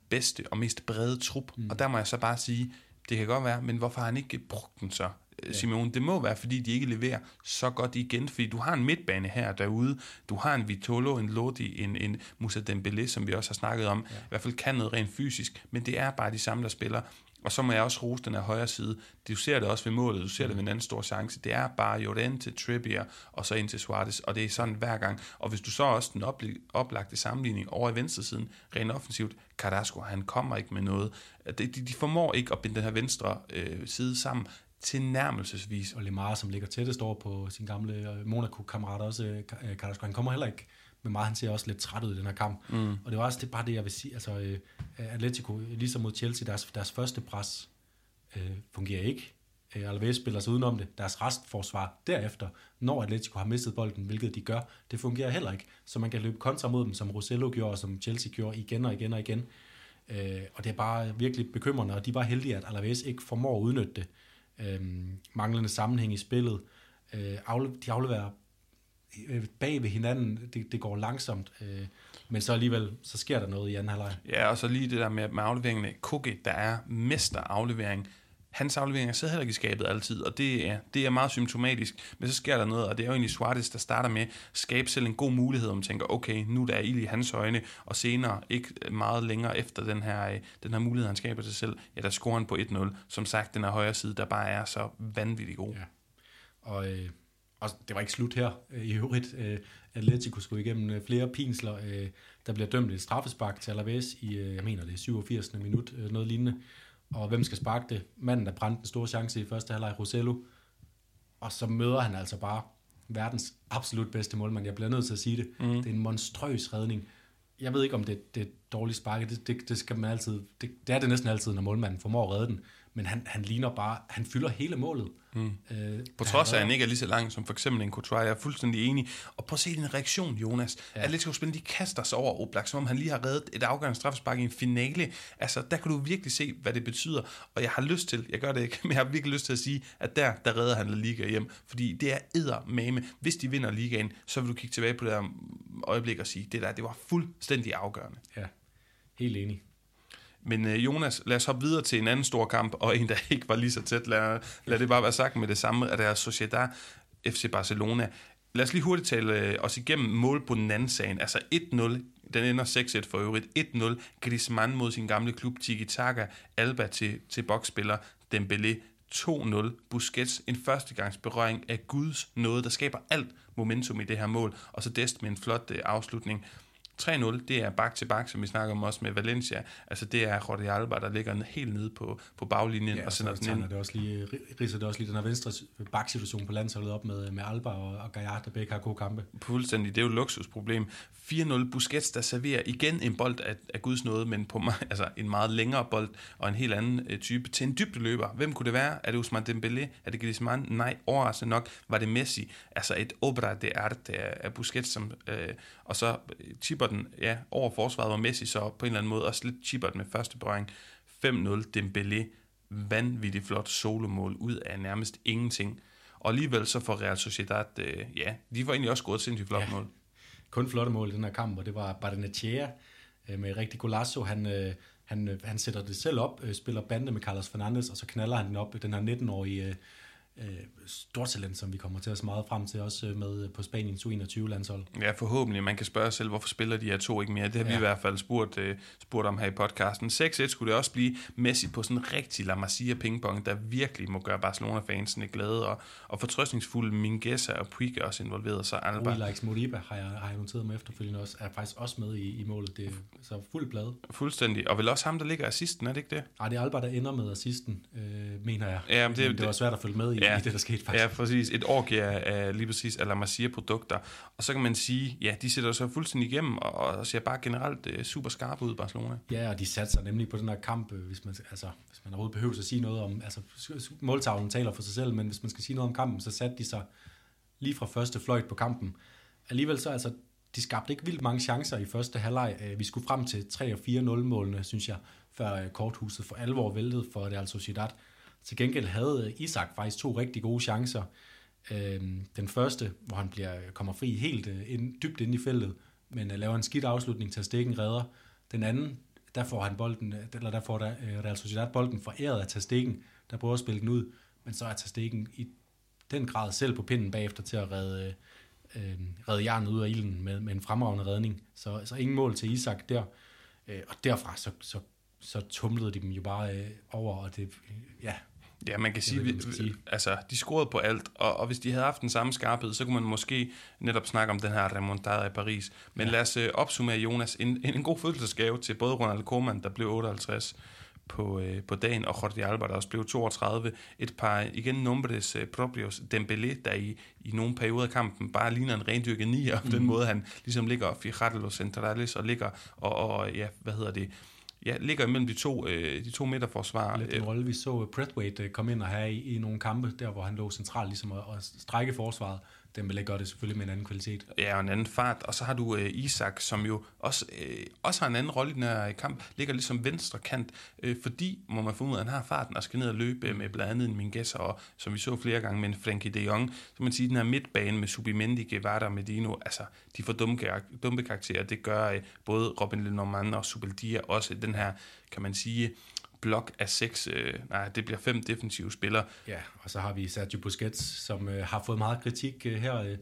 bedste og mest brede trup. Mm. Og der må jeg så bare sige, det kan godt være, men hvorfor har han ikke brugt den så? Ja. Simon. Det må være, fordi de ikke leverer så godt igen, fordi du har en midtbane her derude, du har en Vitolo, en Lodi, en, en Musa Dembele, som vi også har snakket om, ja. i hvert fald kan noget rent fysisk, men det er bare de samme, der spiller. Og så må jeg også rose den af højre side. Du ser det også ved målet, du ser det ved en anden stor chance. Det er bare Jordan til Trippier, og så ind til Suarez, og det er sådan hver gang. Og hvis du så også den oplagte sammenligning over i venstre siden, rent offensivt, Carrasco, han kommer ikke med noget. De, de, de formår ikke at binde den her venstre øh, side sammen tilnærmelsesvis. Og Lemar, som ligger tættest over på sin gamle øh, Monaco-kammerat også, øh, øh, Carrasco, han kommer heller ikke med meget. Han ser også lidt træt ud i den her kamp. Mm. Og det var også det, bare det, jeg vil sige. Altså, Atletico, ligesom mod Chelsea, deres, deres første pres øh, fungerer ikke. Alves spiller sig udenom det. Deres restforsvar derefter, når Atletico har mistet bolden, hvilket de gør, det fungerer heller ikke. Så man kan løbe kontra mod dem, som Rosello gjorde, og som Chelsea gjorde igen og igen og igen. Øh, og det er bare virkelig bekymrende, og de bare heldige, at Alaves ikke formår at udnytte det øh, manglende sammenhæng i spillet. Øh, afle, de afleverer øh, bag ved hinanden, det, det går langsomt, øh, men så alligevel, så sker der noget i anden halvleg. Ja, og så lige det der med, med afleveringene. Kukke, der er mester aflevering, hans afleveringer sidder heller ikke i skabet altid, og det er, det er meget symptomatisk. Men så sker der noget, og det er jo egentlig Suarez, der starter med at skabe selv en god mulighed, om man tænker, okay, nu der er ild i hans øjne, og senere, ikke meget længere efter den her, øh, den her mulighed, han skaber til selv, ja, der scorer han på 1-0. Som sagt, den her højre side, der bare er så vanvittig god. Ja. Og, øh, og det var ikke slut her øh, i øvrigt. Øh, Atletico skulle igennem øh, flere pinsler. Øh, der bliver dømt et straffespark til Alaves i, øh, jeg mener det er 87. minut, øh, noget lignende. Og hvem skal sparke det? Manden, der brændte en stor chance i første halvleg, Rosello. Og så møder han altså bare verdens absolut bedste målmand. Jeg bliver nødt til at sige det. Mm. Det er en monstrøs redning. Jeg ved ikke, om det, det er dårligt sparket. Det, det, det, skal man altid, det, det er det næsten altid, når målmanden formår at redde den men han, han ligner bare, han fylder hele målet. Mm. Øh, på trods af, at han ikke er lige så lang som for eksempel en Courtois, jeg er fuldstændig enig. Og prøv at se din reaktion, Jonas. Ja. Atletico spillere, de kaster sig over Oblak, som om han lige har reddet et afgørende straffespark i en finale. Altså, der kan du virkelig se, hvad det betyder. Og jeg har lyst til, jeg gør det ikke, men jeg har virkelig lyst til at sige, at der, der redder han La Liga hjem. Fordi det er eddermame. Hvis de vinder ligaen, så vil du kigge tilbage på det her øjeblik og sige, det der, det var fuldstændig afgørende. Ja, helt enig. Men øh, Jonas, lad os hoppe videre til en anden stor kamp, og en, der ikke var lige så tæt. Lad, lad det bare være sagt med det samme, at der er Sociedad FC Barcelona. Lad os lige hurtigt tale øh, os igennem mål på den anden sagen. Altså 1-0, den ender 6-1 for øvrigt. 1-0, Griezmann mod sin gamle klub, Tiki Taka, Alba til, til boksspiller, Dembélé 2-0. Busquets, en førstegangsberøring af Guds noget, der skaber alt momentum i det her mål, og så Dest med en flot øh, afslutning. 3-0, det er bak til bak, som vi snakker om også med Valencia. Altså det er Jordi Alba, der ligger helt nede på, på baglinjen ja, og sender den ind. Det også lige, riser det også lige den her venstre baksituation på landsholdet op med, med Alba og, og Gaillard, der begge har gode kampe. Fuldstændig, det er jo et luksusproblem. 4-0, Busquets, der serverer igen en bold af, af Guds nåde, men på altså en meget længere bold og en helt anden øh, type til en løber. Hvem kunne det være? Er det Usman Dembélé? Er det Griezmann? Nej, overraskende nok var det Messi. Altså et obra de arte af, af Busquets, som, øh, og så øh, chipper den ja, over forsvaret, hvor Messi så på en eller anden måde også lidt chipper den med første berøring. 5-0, Dembélé, vanvittigt flot solomål ud af nærmest ingenting. Og alligevel så får Real Sociedad, øh, ja, de var egentlig også gået sindssygt flot ja. mål. Kun flotte mål i den her kamp, og det var Bardenechea øh, med rigtig golasso. Han, øh, han, øh, han sætter det selv op, øh, spiller bande med Carlos Fernandes, og så knaller han den op, den her 19-årige øh, øh, stortalent, som vi kommer til at se meget frem til, også øh, med på Spaniens U21-landshold. Ja, forhåbentlig. Man kan spørge selv, hvorfor spiller de her to ikke mere? Det har ja. vi i hvert fald spurgt, uh, spurgt om her i podcasten. 6-1 skulle det også blive Messi på sådan en rigtig La Masia pingpong, der virkelig må gøre Barcelona-fansene glade, og, og fortrøstningsfulde Mingueza og Puig er også involveret, så Alba... Likes Moriba har jeg, har jeg noteret med efterfølgende også, er faktisk også med i, i målet. Det er så fuld blad. Fuldstændig. Og vel også ham, der ligger assisten, er det ikke det? Nej, det er Alba, der ender med assisten, øh, mener jeg. Ja, men det, men det, det var svært at følge med i, ja, i det, der skete faktisk. Ja, præcis. Et orgie af lige præcis af La Masia-produkter. Og så kan man sige, ja, de sætter sig fuldstændig igennem, og, og ser bare generelt uh, super skarpe ud, Barcelona. Ja, og de satte sig nemlig på den her kamp, øh, hvis man, altså, hvis man overhovedet behøver at sige noget om, altså måltavlen taler for sig selv, men hvis man skal sige noget om kampen, så satte de sig lige fra første fløjt på kampen. Alligevel så, altså, de skabte ikke vildt mange chancer i første halvleg. Øh, vi skulle frem til 3 og 4 0 målene, synes jeg, før korthuset for alvor væltede for Real Sociedad. Til gengæld havde Isak faktisk to rigtig gode chancer. Øhm, den første, hvor han bliver, kommer fri helt øh, ind, dybt ind i feltet, men øh, laver en skidt afslutning til stikken redder. Den anden, der får han bolden, øh, eller der får der, Real Sociedad bolden foræret af Tastikken, der prøver at spille den ud, men så er Tastikken i den grad selv på pinden bagefter til at redde, øh, redde jernet ud af ilden med, med en fremragende redning. Så, så ingen mål til Isak der. Øh, og derfra så, så, så tumlede de dem jo bare øh, over, og det, ja, Ja, man kan sige, ved, sige, altså, de scorede på alt, og, og hvis de havde haft den samme skarphed, så kunne man måske netop snakke om den her remontada i Paris. Men ja. lad os uh, opsummere, Jonas, en, en god fødselsdagsgave til både Ronald Koeman, der blev 58 på, uh, på dagen, og Jordi Alba, der også blev 32. Et par, igen, nombres uh, proprios, Dembélé, der i, i nogle perioder af kampen bare ligner en rendyrket nier, mm. den måde han ligesom ligger Fijardo Centrales og ligger, og, og ja, hvad hedder det, ja, ligger imellem de to, øh, de to midterforsvar. Lidt en rolle, vi så Breathwaite øh, komme ind og have i, i nogle kampe, der hvor han lå centralt ligesom at, at strække forsvaret. Den vil gøre det selvfølgelig med en anden kvalitet. Ja, og en anden fart. Og så har du øh, Isak, som jo også, øh, også har en anden rolle i den her øh, kamp. Ligger ligesom venstre kant, øh, fordi, må man få ud af, at han har farten og skal ned og løbe øh, med blandt andet en Minguez, og som vi så flere gange med en Frankie de Jong. Så man sige, den her midtbane med Subimendi, Guevara og Medino, altså, de får dumme, dumme karakterer. Det gør øh, både Robin Lenormand og Subeldia også den her, kan man sige, blok af seks, øh, nej, det bliver fem defensive spillere. Ja, og så har vi Sergio Busquets, som øh, har fået meget kritik øh, her, øh,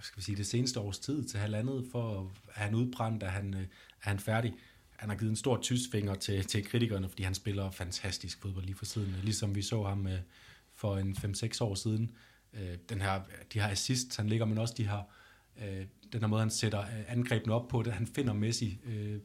skal vi sige, det seneste års tid til halvandet, for at han udbrændt, er han, øh, er han færdig. Han har givet en stor tysfinger til, til kritikerne, fordi han spiller fantastisk fodbold lige for siden, ligesom vi så ham øh, for en 5-6 år siden. Øh, den her, de her assist, han ligger, men også de her, øh, den her måde, han sætter øh, angrebene op på, det han finder Messi øh,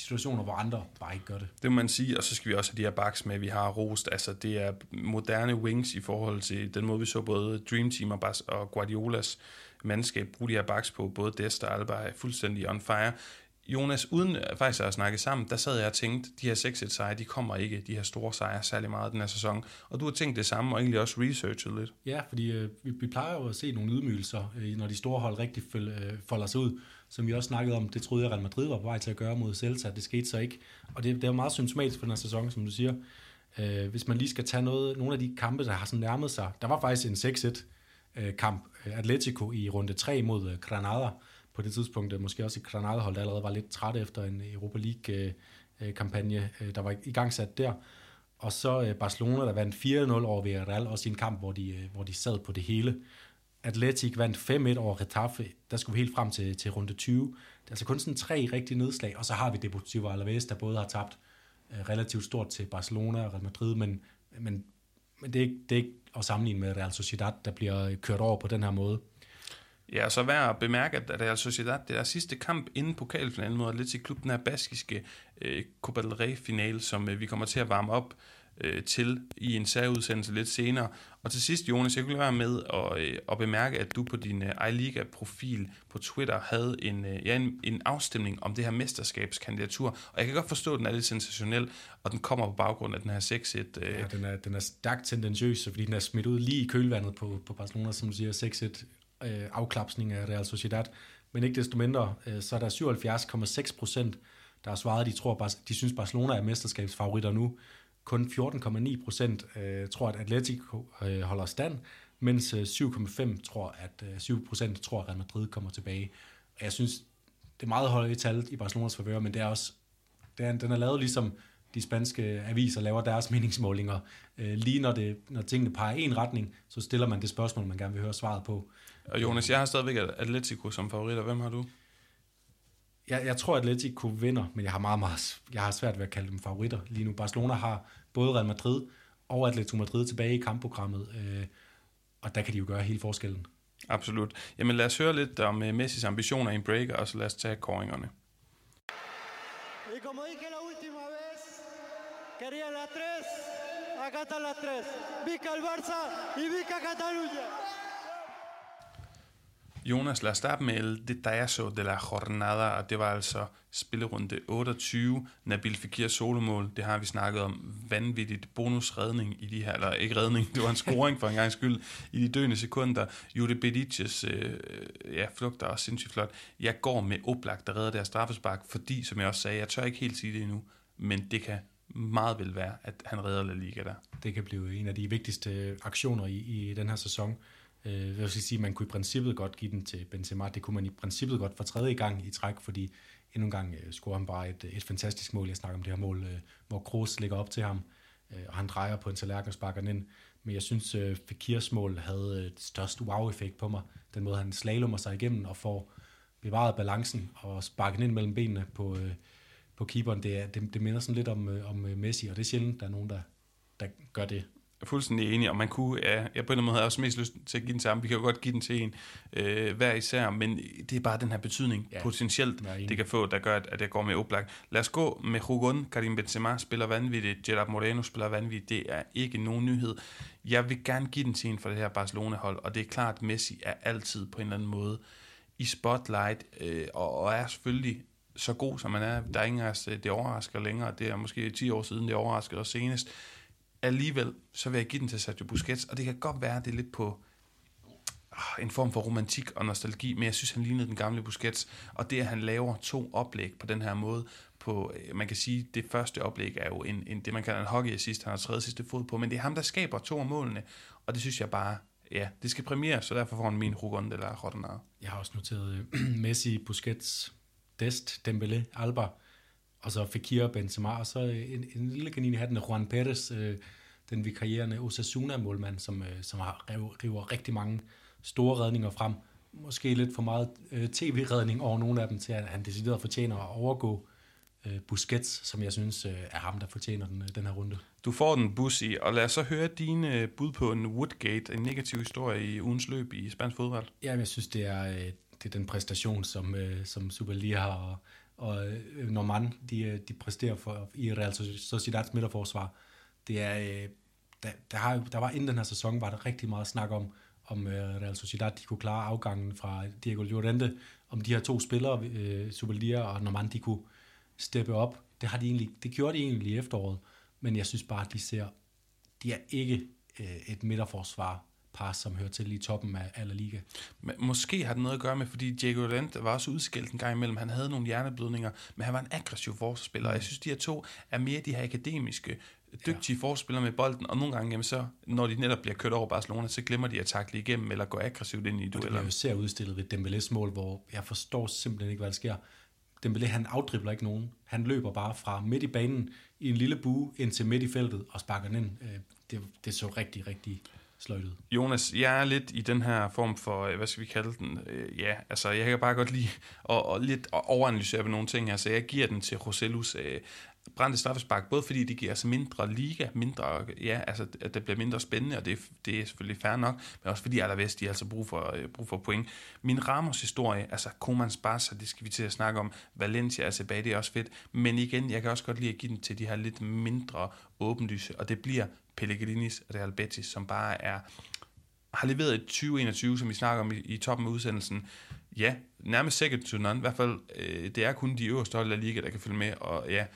situationer, hvor andre bare ikke gør det. Det må man sige, og så skal vi også have de her backs med, vi har rost. Altså, det er moderne wings i forhold til den måde, vi så både Dream Team og, Bas og Guardiolas mandskab bruge de her backs på. Både Dest og Alba er fuldstændig on fire. Jonas, uden faktisk at snakke sammen, der sad jeg og tænkte, de her 6 sejre, de kommer ikke, de her store sejre, særlig meget den her sæson. Og du har tænkt det samme, og egentlig også researchet lidt. Ja, fordi øh, vi, vi plejer jo at se nogle ydmygelser, øh, når de store hold rigtig øh, folder sig ud. Som vi også snakkede om, det troede jeg, Real Madrid var på vej til at gøre mod Celta, det skete så ikke. Og det, det er meget symptomatisk for den her sæson, som du siger. Øh, hvis man lige skal tage noget, nogle af de kampe, der har sådan nærmet sig. Der var faktisk en 6-1 øh, kamp øh, Atletico i runde 3 mod øh, Granada, på det tidspunkt måske også et Granada-hold, der allerede var lidt træt efter en Europa League-kampagne, der var i gang sat der. Og så Barcelona, der vandt 4-0 over Villarreal, også i en kamp, hvor de, hvor de sad på det hele. Atletic vandt 5-1 over Retafe. Der skulle vi helt frem til, til runde 20. Det er altså kun sådan tre rigtige nedslag, og så har vi Deportivo Alaves, der både har tabt øh, relativt stort til Barcelona og Real Madrid, men, men, men det, er ikke, det er ikke at sammenligne med Real Sociedad, der bliver kørt over på den her måde. Ja, så værd at bemærke, at Real Sociedad, det er sidste kamp inden pokalfinalen mod Atletic Klub, den her baskiske øh, Copa del Rey-finale, som øh, vi kommer til at varme op øh, til i en særudsendelse lidt senere. Og til sidst, Jonas, jeg kunne være med at, øh, at bemærke, at du på din øh, iLiga-profil på Twitter havde en, øh, ja, en, en afstemning om det her mesterskabskandidatur. Og jeg kan godt forstå, at den er lidt sensationel, og den kommer på baggrund af den her 6-1. Øh. Ja, den er, den er stærkt tendentiøs, fordi den er smidt ud lige i kølvandet på, på Barcelona, som du siger, 6-1 øh, afklapsning af Real Sociedad. Men ikke desto mindre, øh, så er der 77,6 procent, der har svaret, de tror, de synes Barcelona er mesterskabsfavoritter nu. Kun 14,9 procent øh, tror, at Atletico øh, holder stand, mens øh, 7,5 tror, at øh, 7 procent tror, at Real Madrid kommer tilbage. Og jeg synes, det er meget høje tal i Barcelonas favør, men det er også, det er, den er lavet ligesom de spanske aviser laver deres meningsmålinger. Øh, lige når, det, når tingene peger i en retning, så stiller man det spørgsmål, man gerne vil høre svaret på. Og Jonas, jeg har stadigvæk Atletico som favorit, og hvem har du? Jeg, jeg tror, at Atletico vinder, men jeg har meget, meget jeg har svært ved at kalde dem favoritter lige nu. Barcelona har både Real Madrid og Atletico Madrid tilbage i kampprogrammet, øh, og der kan de jo gøre hele forskellen. Absolut. Jamen lad os høre lidt om uh, Messis ambitioner i en break, og så lad os tage koringerne. Y como dije la última vez, quería la tres, acá están las tres. Vica el Barça y Vica Cataluña. Jonas, lad os starte med El Dedazo de la Jornada, og det var altså spillerunde 28, Nabil Fekir solomål, det har vi snakket om, vanvittigt bonusredning i de her, eller ikke redning, det var en scoring for en gang skyld, i de døende sekunder. Jude Bediches, øh, øh, ja, flugter også sindssygt flot. Jeg går med Oblak, der redder deres straffespark, fordi, som jeg også sagde, jeg tør ikke helt sige det endnu, men det kan meget vel være, at han redder La Liga der. Det kan blive en af de vigtigste aktioner i, i den her sæson. Øh, jeg vil sige, man kunne i princippet godt give den til Benzema. Det kunne man i princippet godt for tredje gang i træk, fordi endnu en gang øh, scorer han bare et, et fantastisk mål. Jeg snakker om det her mål, øh, hvor Kroos ligger op til ham, øh, og han drejer på en tallerken og sparker den ind. Men jeg synes, øh, Fakirs mål havde øh, størst wow-effekt på mig. Den måde, han slalommer sig igennem og får bevaret balancen og sparker den ind mellem benene på, øh, på keeperen. Det, er, det, det minder sådan lidt om, øh, om øh, Messi, og det er sjældent, der er nogen, der, der gør det er fuldstændig enig, og man kunne, ja, jeg på en måde havde også mest lyst til at give den sammen. Vi kan jo godt give den til en øh, hver især, men det er bare den her betydning, ja, potentielt, det kan få, der gør, at, at jeg går med oplagt. Lad os gå med Hugon. Karim Benzema spiller vanvittigt, Gerard Moreno spiller vanvittigt, det er ikke nogen nyhed. Jeg vil gerne give den til en for det her Barcelona-hold, og det er klart, at Messi er altid på en eller anden måde i spotlight, øh, og, og er selvfølgelig så god, som man er. Der er ingen af os, det overrasker længere. Det er måske 10 år siden, det overraskede os senest alligevel, så vil jeg give den til Sergio Busquets, og det kan godt være, at det er lidt på øh, en form for romantik og nostalgi, men jeg synes, han lignede den gamle Busquets, og det, at han laver to oplæg på den her måde, på, øh, man kan sige, det første oplæg er jo en, en det, man kalder en hockey assist, han har tredje sidste fod på, men det er ham, der skaber to af målene, og det synes jeg bare, ja, det skal premiere, så derfor får han min Rugon eller Roddenade. Jeg har også noteret øh, Messi, Busquets, Dest, Dembélé, Alba, og så Fekir Benzema, og så en, en lille kanin i hatten af Juan Perez, øh, den vikarierende Osasuna-målmand, som, øh, som har river, rigtig mange store redninger frem. Måske lidt for meget øh, tv-redning over nogle af dem, til at han decideret fortjener at overgå øh, Busquets, som jeg synes øh, er ham, der fortjener den, øh, den her runde. Du får den bus i, og lad os så høre dine bud på en Woodgate, en negativ historie i ugens løb i spansk fodbold. Jamen, jeg synes, det er, øh, det er den præstation, som, øh, som Superliga og, og øh, Norman, de, øh, de præsterer for, i Real Sociedad's midterforsvar. Det er, øh, der, der, har, der var inden den her sæson, var der rigtig meget snak om, om øh, Real Sociedad de kunne klare afgangen fra Diego Llorente, om de her to spillere, øh, Superliga og Norman, de kunne steppe op. Det, har de egentlig, det gjorde de egentlig i efteråret, men jeg synes bare, at de ser, de er ikke øh, et midterforsvar, par, som hører til i toppen af, af La Liga. Men måske har det noget at gøre med, fordi Diego Llorente var også udskilt en gang imellem. Han havde nogle hjerneblødninger, men han var en aggressiv forsvarsspiller. Mm. Jeg synes, de her to er mere de her akademiske, dygtige ja. forspillere med bolden, og nogle gange, jamen så, når de netop bliver kørt over Barcelona, så glemmer de at takle igennem, eller gå aggressivt ind i dueller. Det ser udstillet ved Dembélés mål, hvor jeg forstår simpelthen ikke, hvad der sker. Dembélé, han afdribler ikke nogen. Han løber bare fra midt i banen i en lille bue ind til midt i feltet og sparker den ind. Øh, det, det så rigtig, rigtig sløjtet. Jonas, jeg er lidt i den her form for, øh, hvad skal vi kalde den? Øh, ja, altså jeg kan bare godt lide at, at lidt overanalysere på nogle ting her, så jeg giver den til Roselus øh, brændte straffespark, både fordi det giver os mindre liga, mindre, ja, altså at det bliver mindre spændende, og det, det er selvfølgelig fair nok, men også fordi Alaves, de har altså brug for, øh, brug for point. Min Ramos historie, altså Komans Barca, det skal vi til at snakke om, Valencia er tilbage, det er også fedt, men igen, jeg kan også godt lide at give den til de her lidt mindre åbenlyse, og det bliver Pellegrinis Real Betis, som bare er, har leveret et 2021, som vi snakker om i, i toppen af udsendelsen, ja, nærmest second to none, i hvert fald, øh, det er kun de øverste hold af liga, der kan følge med, og ja,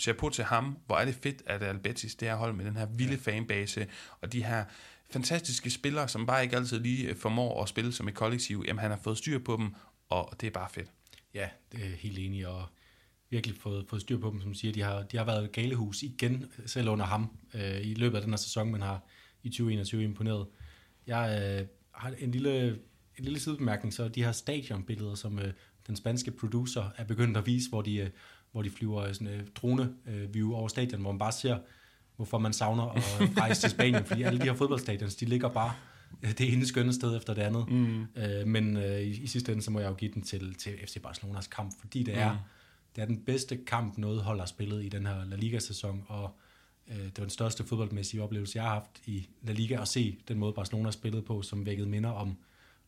chapeau til ham. Hvor er det fedt, at Albetis, det her hold med den her vilde ja. fanbase, og de her fantastiske spillere, som bare ikke altid lige formår at spille som et kollektiv, jamen han har fået styr på dem, og det er bare fedt. Ja, det er helt enig, og virkelig fået, fået styr på dem, som siger, de har, de har været galehus igen, selv under ham, øh, i løbet af den her sæson, men har i 2021 imponeret. Jeg øh, har en lille, en lille sidebemærkning, så de her stadionbilleder, som øh, den spanske producer er begyndt at vise, hvor de øh, hvor de flyver sådan en drone-view over stadion, hvor man bare ser, hvorfor man savner at rejse til Spanien, fordi alle de her fodboldstadions, de ligger bare det ene skønne sted efter det andet. Mm. Øh, men øh, i, i sidste ende, så må jeg jo give den til, til FC Barcelonas kamp, fordi det er, mm. det er den bedste kamp, noget hold har spillet i den her La Liga-sæson, og øh, det var den største fodboldmæssige oplevelse, jeg har haft i La Liga, at se den måde, Barcelona har spillet på, som vækkede minder om,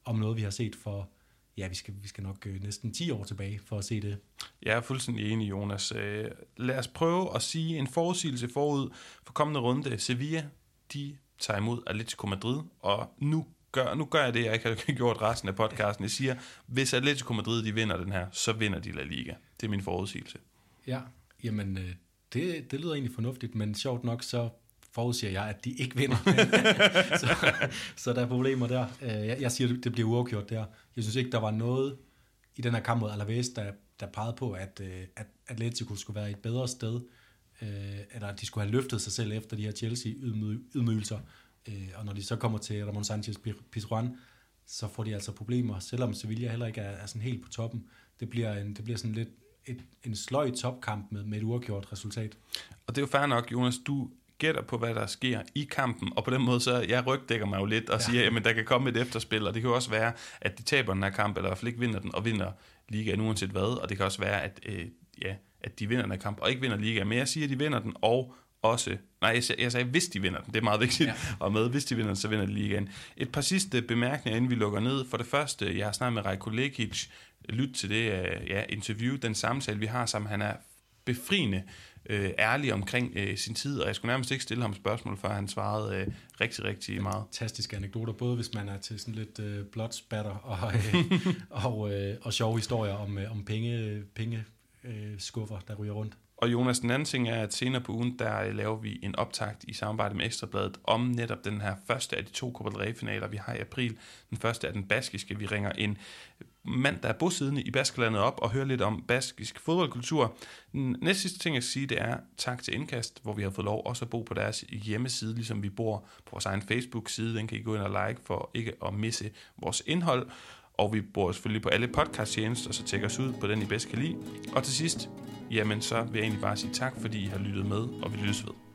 om noget, vi har set for ja, vi skal, vi skal nok øh, næsten 10 år tilbage for at se det. Jeg er fuldstændig enig, Jonas. Øh, lad os prøve at sige en forudsigelse forud for kommende runde. Sevilla, de tager imod Atletico Madrid, og nu gør, nu gør jeg det, jeg ikke har gjort resten af podcasten. Jeg siger, hvis Atletico Madrid de vinder den her, så vinder de La Liga. Det er min forudsigelse. Ja, jamen øh, det, det lyder egentlig fornuftigt, men sjovt nok, så forudsiger jeg, at de ikke vinder. så, så der er problemer der. Øh, jeg, jeg siger, det bliver uafgjort der. Jeg synes ikke, der var noget i den her kamp mod Alaves, der, der pegede på, at, øh, at Atletico skulle være et bedre sted, øh, eller at de skulle have løftet sig selv efter de her Chelsea-ydmygelser. Og når de så kommer til Ramon Sanchez Pizjuan, så får de altså problemer, selvom Sevilla heller ikke er, er sådan helt på toppen. Det bliver, en, det bliver sådan lidt et, en sløj topkamp med, med et uafgjort resultat. Og det er jo fair nok, Jonas. Du gætter på, hvad der sker i kampen, og på den måde, så jeg rygdækker mig jo lidt og ja. siger, at der kan komme et efterspil, og det kan også være, at de taber den her kamp, eller i hvert fald ikke vinder den, og vinder ligaen uanset hvad, og det kan også være, at, øh, ja, at de vinder den her kamp, og ikke vinder ligaen, men jeg siger, at de vinder den, og også, nej, jeg sagde, jeg sagde hvis de vinder den, det er meget vigtigt, ja. og med, hvis de vinder den, så vinder de ligaen. Et par sidste bemærkninger, inden vi lukker ned. For det første, jeg har snakket med Rajko Lekic, lyt til det uh, ja, interview, den samtale, vi har sammen, han er befriende øh, ærlig omkring øh, sin tid, og jeg skulle nærmest ikke stille ham spørgsmål, før han svarede øh, rigtig, rigtig meget. Fantastiske anekdoter, både hvis man er til sådan lidt øh, blodspatter og, øh, og, øh, og sjove historier om, øh, om penge, penge øh, skuffer, der ryger rundt. Og Jonas, den anden ting er, at senere på ugen, der øh, laver vi en optakt i samarbejde med Ekstrabladet om netop den her første af de to Copa del Rey-finaler, vi har i april. Den første er den baskiske. Vi ringer en mand, der er bosiddende i Baskerlandet op og høre lidt om baskisk fodboldkultur. Den næste sidste ting, jeg skal sige, det er tak til Indkast, hvor vi har fået lov også at bo på deres hjemmeside, ligesom vi bor på vores egen Facebook-side. Den kan I gå ind og like for ikke at misse vores indhold. Og vi bor selvfølgelig på alle podcast-tjenester, så tjek os ud på den, I bedst kan lide. Og til sidst, jamen så vil jeg egentlig bare sige tak, fordi I har lyttet med, og vi lyttes ved.